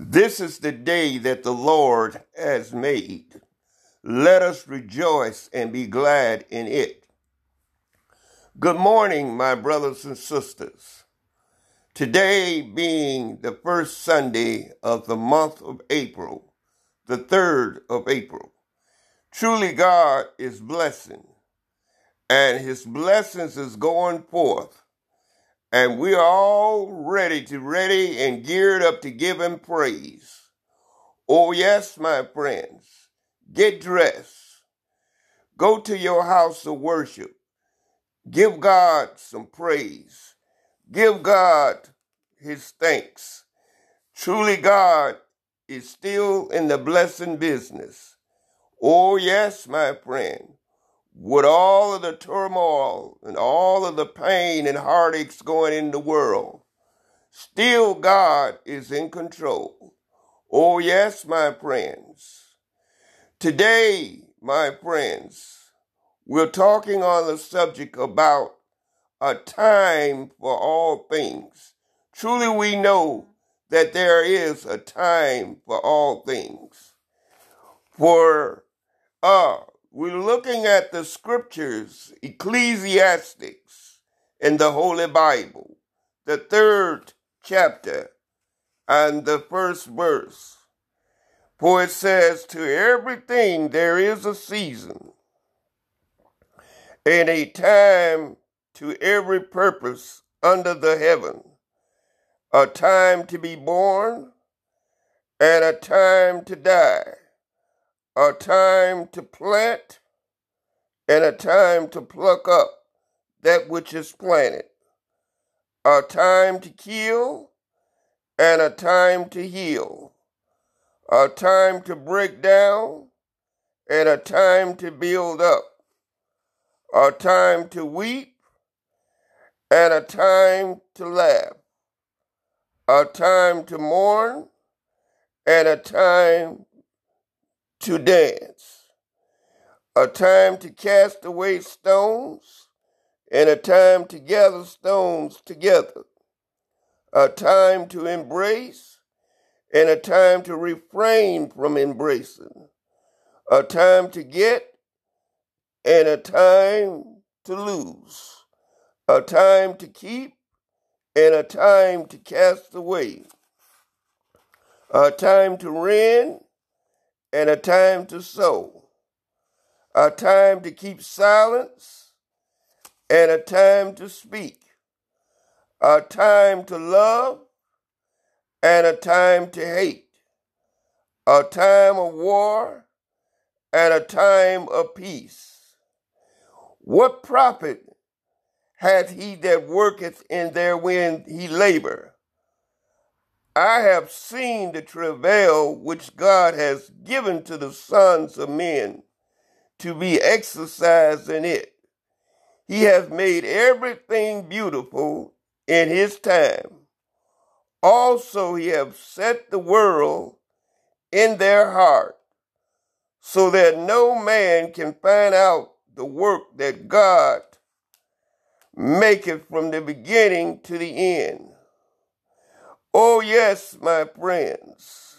This is the day that the Lord has made. Let us rejoice and be glad in it. Good morning, my brothers and sisters. Today being the first Sunday of the month of April, the 3rd of April. Truly, God is blessing, and His blessings is going forth and we're all ready to ready and geared up to give him praise. Oh yes, my friends, get dressed. Go to your house of worship. Give God some praise. Give God his thanks. Truly God is still in the blessing business. Oh yes, my friend with all of the turmoil and all of the pain and heartaches going in the world, still God is in control. Oh, yes, my friends. Today, my friends, we're talking on the subject about a time for all things. Truly, we know that there is a time for all things. For uh, we're looking at the scriptures, Ecclesiastics, in the Holy Bible, the third chapter and the first verse. For it says, To everything there is a season, and a time to every purpose under the heaven, a time to be born, and a time to die a time to plant and a time to pluck up that which is planted, a time to kill and a time to heal, a time to break down and a time to build up, a time to weep and a time to laugh, a time to mourn and a time to dance, a time to cast away stones, and a time to gather stones together, a time to embrace, and a time to refrain from embracing, a time to get, and a time to lose, a time to keep, and a time to cast away, a time to rend, and a time to sow, a time to keep silence, and a time to speak, a time to love, and a time to hate, a time of war, and a time of peace. What profit hath he that worketh in their when he labor? I have seen the travail which God has given to the sons of men to be exercised in it. He has made everything beautiful in his time. Also, he has set the world in their heart so that no man can find out the work that God maketh from the beginning to the end. Oh, yes, my friends.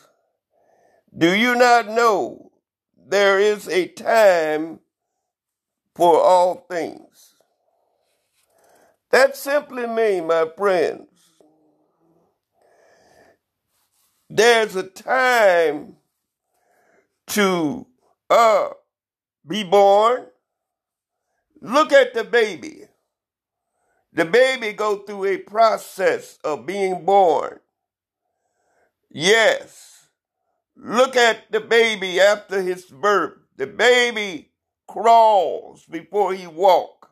Do you not know there is a time for all things? That simply means, my friends, there's a time to uh, be born. Look at the baby. The baby go through a process of being born. Yes. Look at the baby after his birth. The baby crawls before he walk.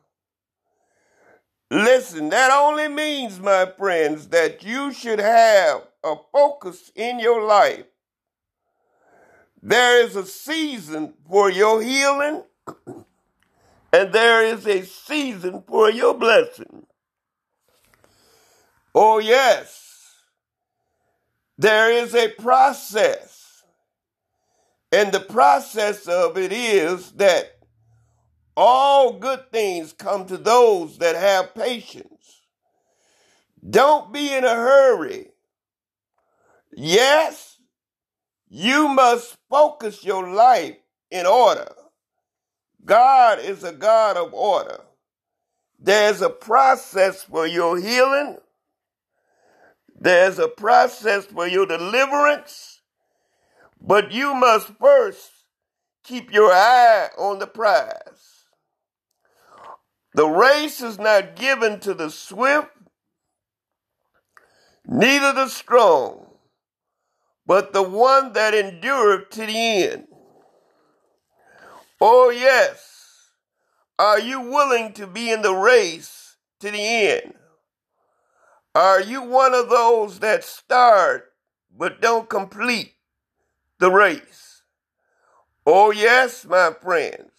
Listen, that only means, my friends, that you should have a focus in your life. There is a season for your healing, and there is a season for your blessing. Oh, yes. There is a process. And the process of it is that all good things come to those that have patience. Don't be in a hurry. Yes, You must focus your life in order. God is a God of order. There's a process for your healing. There's a process for your deliverance. But you must first keep your eye on the prize. The race is not given to the swift, neither the strong, but the one that endureth to the end. Oh, yes. Are you willing to be in the race to the end? Are you one of those that start but don't complete the race? Oh, yes, my friends.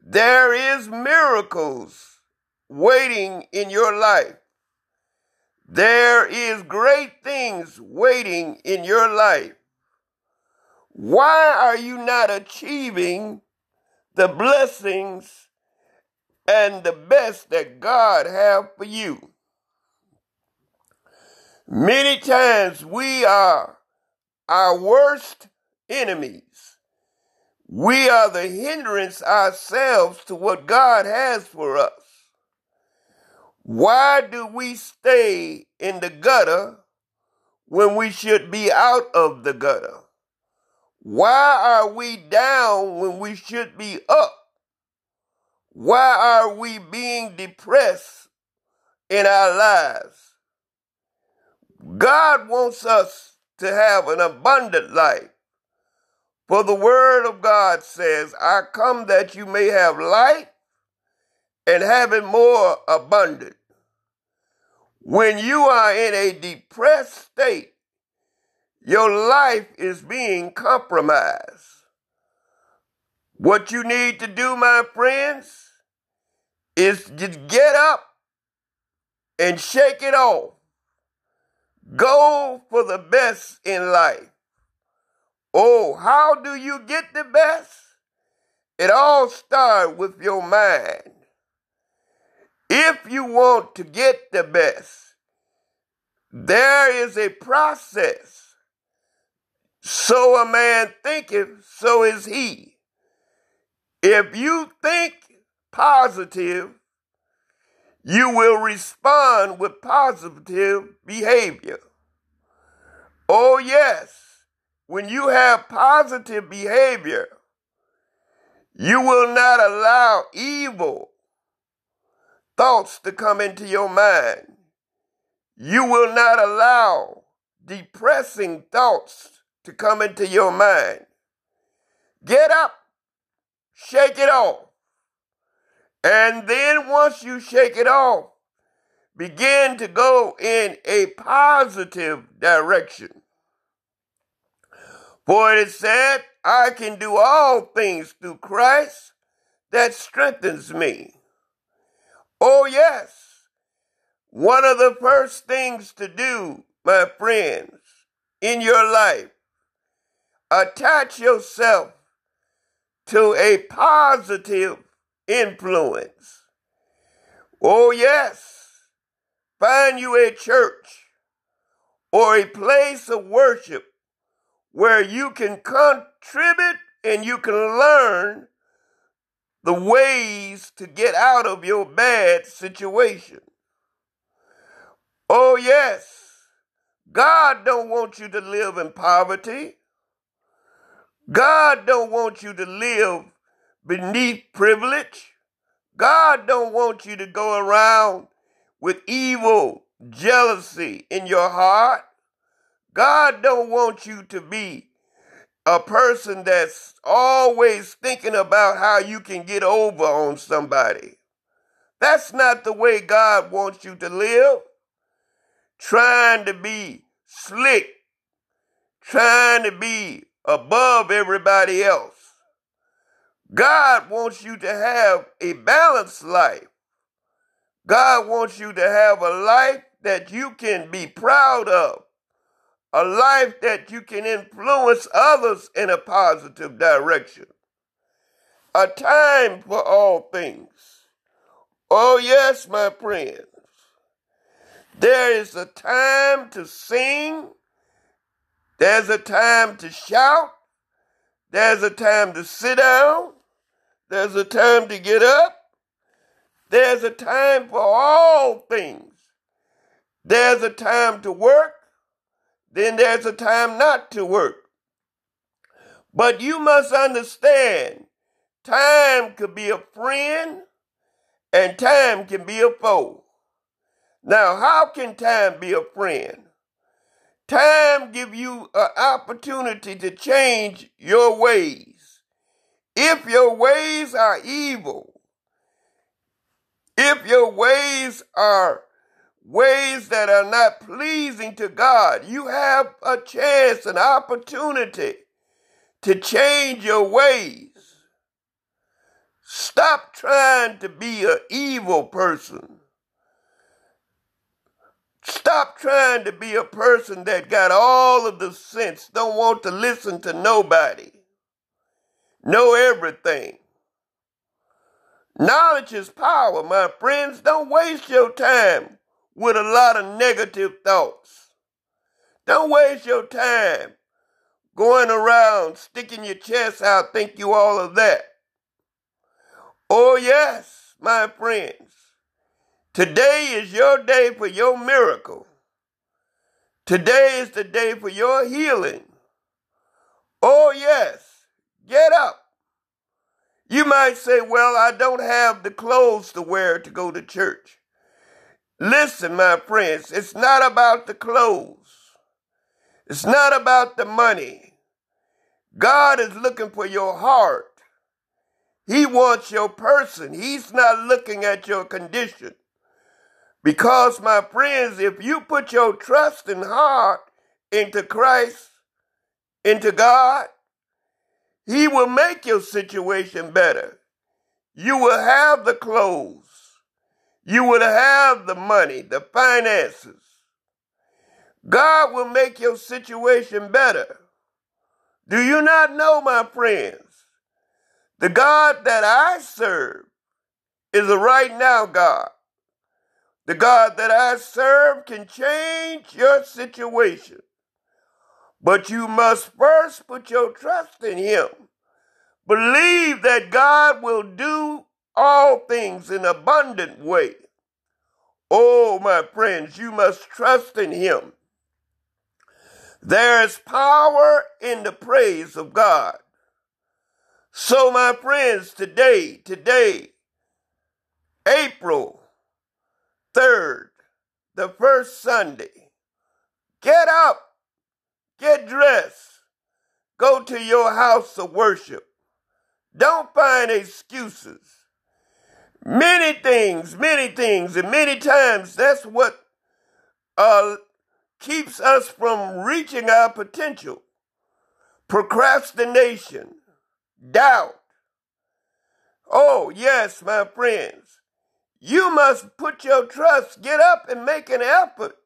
There is miracles waiting in your life. There is great things waiting in your life. Why are you not achieving the blessings and the best that God have for you? Many times we are our worst enemies. We are the hindrance ourselves to what God has for us. Why do we stay in the gutter when we should be out of the gutter? Why are we down when we should be up? Why are we being depressed in our lives? God wants us to have an abundant life. For the word of God says, I come that you may have life and have it more abundant. When you are in a depressed state, your life is being compromised. What you need to do, my friends, is just get up and shake it off. Go for the best in life. Oh, how do you get the best? It all starts with your mind. If you want to get the best, there is a process. So a man thinketh, so is he. If you think positive, you will respond with positive behavior. Oh, yes, when you have positive behavior, you will not allow evil thoughts to come into your mind. You will not allow depressing thoughts to come into your mind. Get up, shake it off. And then once you shake it off, begin to go in a positive direction. For it is said, I can do all things through Christ that strengthens me. Oh, yes. One of the first things to do, my friends, in your life, attach yourself to a positive influence. Oh, yes. Find you a church or a place of worship where you can contribute and you can learn the ways to get out of your bad situation. Oh yes. God don't want you to live in poverty. God don't want you to live beneath privilege. God don't want you to go around with evil jealousy in your heart. God don't want you to be a person that's always thinking about how you can get over on somebody. That's not the way God wants you to live. Trying to be slick, trying to be above everybody else. God wants you to have a balanced life. God wants you to have a life that you can be proud of, a life that you can influence others in a positive direction, a time for all things. Oh, yes, my friends. There is a time to sing. There's a time to shout. There's a time to sit down. There's a time to get up. There's a time for all things. There's a time to work. Then there's a time not to work. But you must understand time could be a friend and time can be a foe. Now, how can time be a friend? Time give you an opportunity to change your ways. If your ways are evil, if your ways are ways that are not pleasing to God, you have a chance, an opportunity to change your ways. Stop trying to be an evil person. Stop trying to be a person that got all of the sense, don't want to listen to nobody, know everything. Knowledge is power, my friends. Don't waste your time with a lot of negative thoughts. Don't waste your time going around sticking your chest out, think you all of that. Oh, yes, my friends. Today is your day for your miracle. Today is the day for your healing. Oh, yes, get up. You might say, Well, I don't have the clothes to wear to go to church. Listen, my friends, it's not about the clothes. It's not about the money. God is looking for your heart. He wants your person. He's not looking at your condition. Because, my friends, if you put your trust and heart into Christ, into God, He will make your situation better. You will have the clothes. You will have the money, the finances. God will make your situation better. Do you not know, my friends? The God that I serve is a right now God. The God that I serve can change your situation. But you must first put your trust in Him. Believe that God will do all things in abundant way. Oh, my friends, you must trust in Him. There is power in the praise of God. So, my friends, today, today, April 3rd, the first Sunday, get up, get dressed, go to your house of worship. Don't find excuses. Many things, many things, and many times that's what uh, keeps us from reaching our potential. Procrastination, doubt. Oh, yes, my friends. You must put your trust, get up and make an effort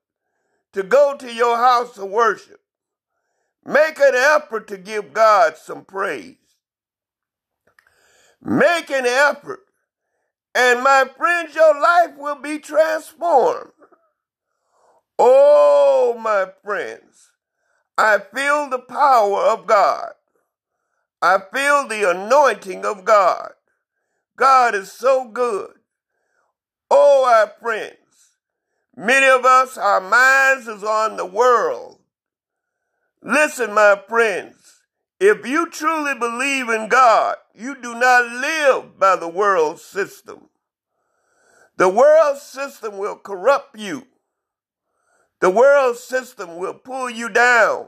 to go to your house of worship. Make an effort to give God some praise. Make an effort. And my friends, your life will be transformed. Oh, my friends, I feel the power of God. I feel the anointing of God. God is so good. Oh, our friends, many of us, our minds is on the world. Listen, my friends, if you truly believe in God, you do not live by the world system. The world system will corrupt you. The world system will pull you down.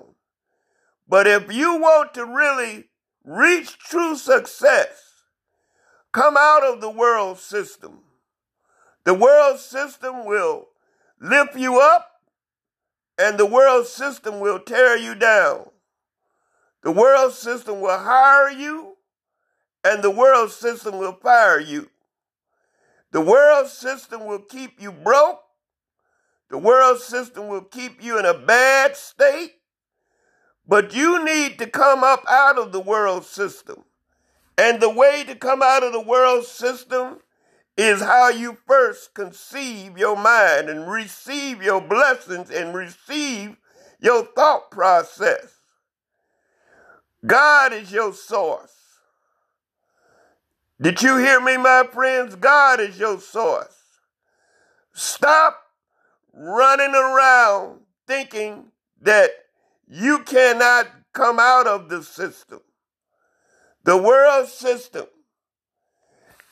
But if you want to really reach true success, come out of the world system. The world system will lift you up and the world system will tear you down. The world system will hire you and the world system will fire you. The world system will keep you broke the world system will keep you in a bad state, but you need to come up out of the world system. And the way to come out of the world system is how you first conceive your mind and receive your blessings and receive your thought process. God is your source. Did you hear me, my friends? God is your source. Stop running around thinking that you cannot come out of the system. The world system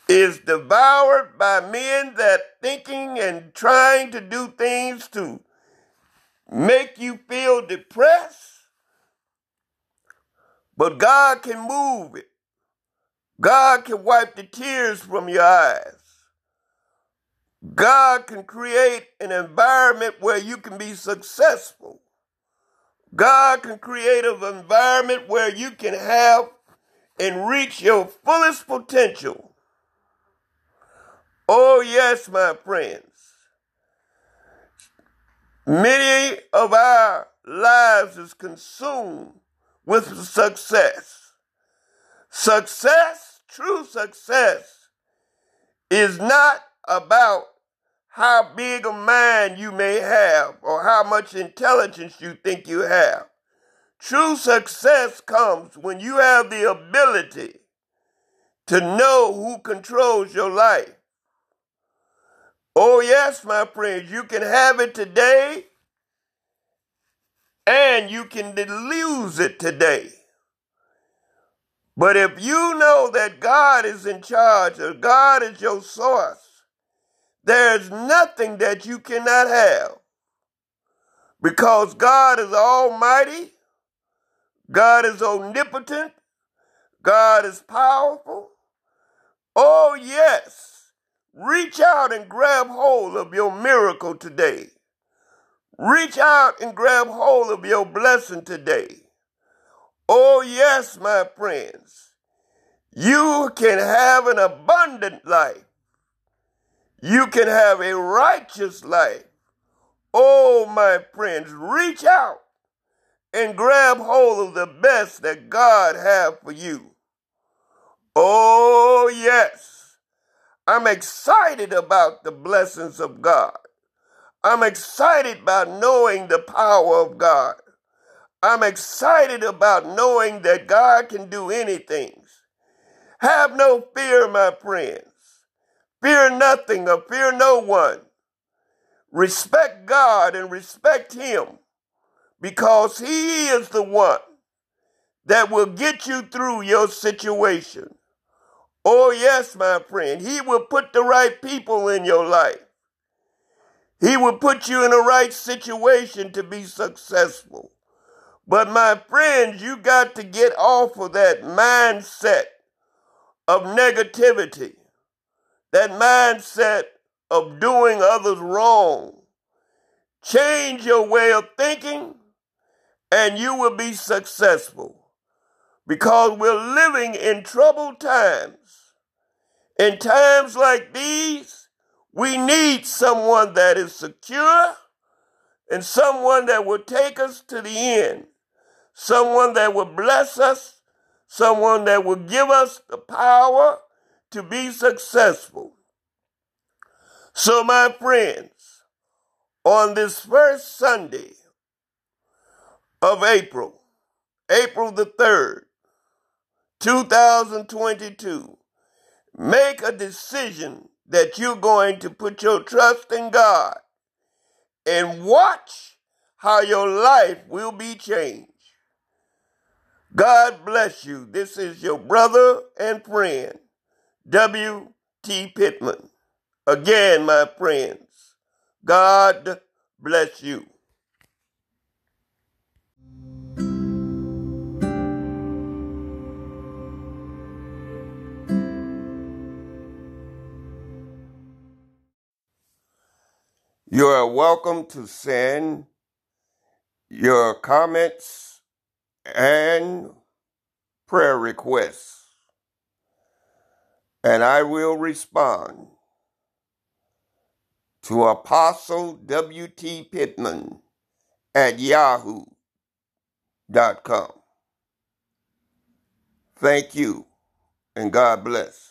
is devoured by men that thinking and trying to do things to make you feel depressed. But God can move it. God can wipe the tears from your eyes. God can create an environment where you can be successful. God can create an environment where you can have and reach your fullest potential. Oh, yes, my friends. Many of our lives is consumed with success. Success, true success, is not about how big a mind you may have or how much intelligence you think you have. True success comes when you have the ability to know who controls your life. Oh, yes, my friends, you can have it today and you can lose it today. But if you know that God is in charge, or God is your source, there's nothing that you cannot have. Because God is almighty, God is omnipotent, God is powerful. Oh, yes. Reach out and grab hold of your miracle today. Reach out and grab hold of your blessing today. Oh, yes, my friends. You can have an abundant life. You can have a righteous life. Oh, my friends, reach out and grab hold of the best that God has for you. Oh, yes. I'm excited about the blessings of God. I'm excited about knowing the power of God. I'm excited about knowing that God can do anything. Have no fear, my friends. Fear nothing or fear no one. Respect God and respect Him because He is the one that will get you through your situation. Oh, yes, my friend. He will put the right people in your life. He will put you in the right situation to be successful. But my friends, you got to get off of that mindset of negativity that mindset of doing others wrong. Change your way of thinking and you will be successful because we're living in troubled times. In times like these, we need someone that is secure and someone that will take us to the end, someone that will bless us, someone that will give us the power to be successful. So, my friends, on this first Sunday of April, April the 3rd, 2022, make a decision that you're going to put your trust in God and watch how your life will be changed. God bless you. This is your brother and friend, W. T. Pittman. Again, my friends, God bless you. You are welcome to send your comments and prayer requests and I will respond to Apostle W.T. Pittman at yahoo.com. Thank you, and God bless.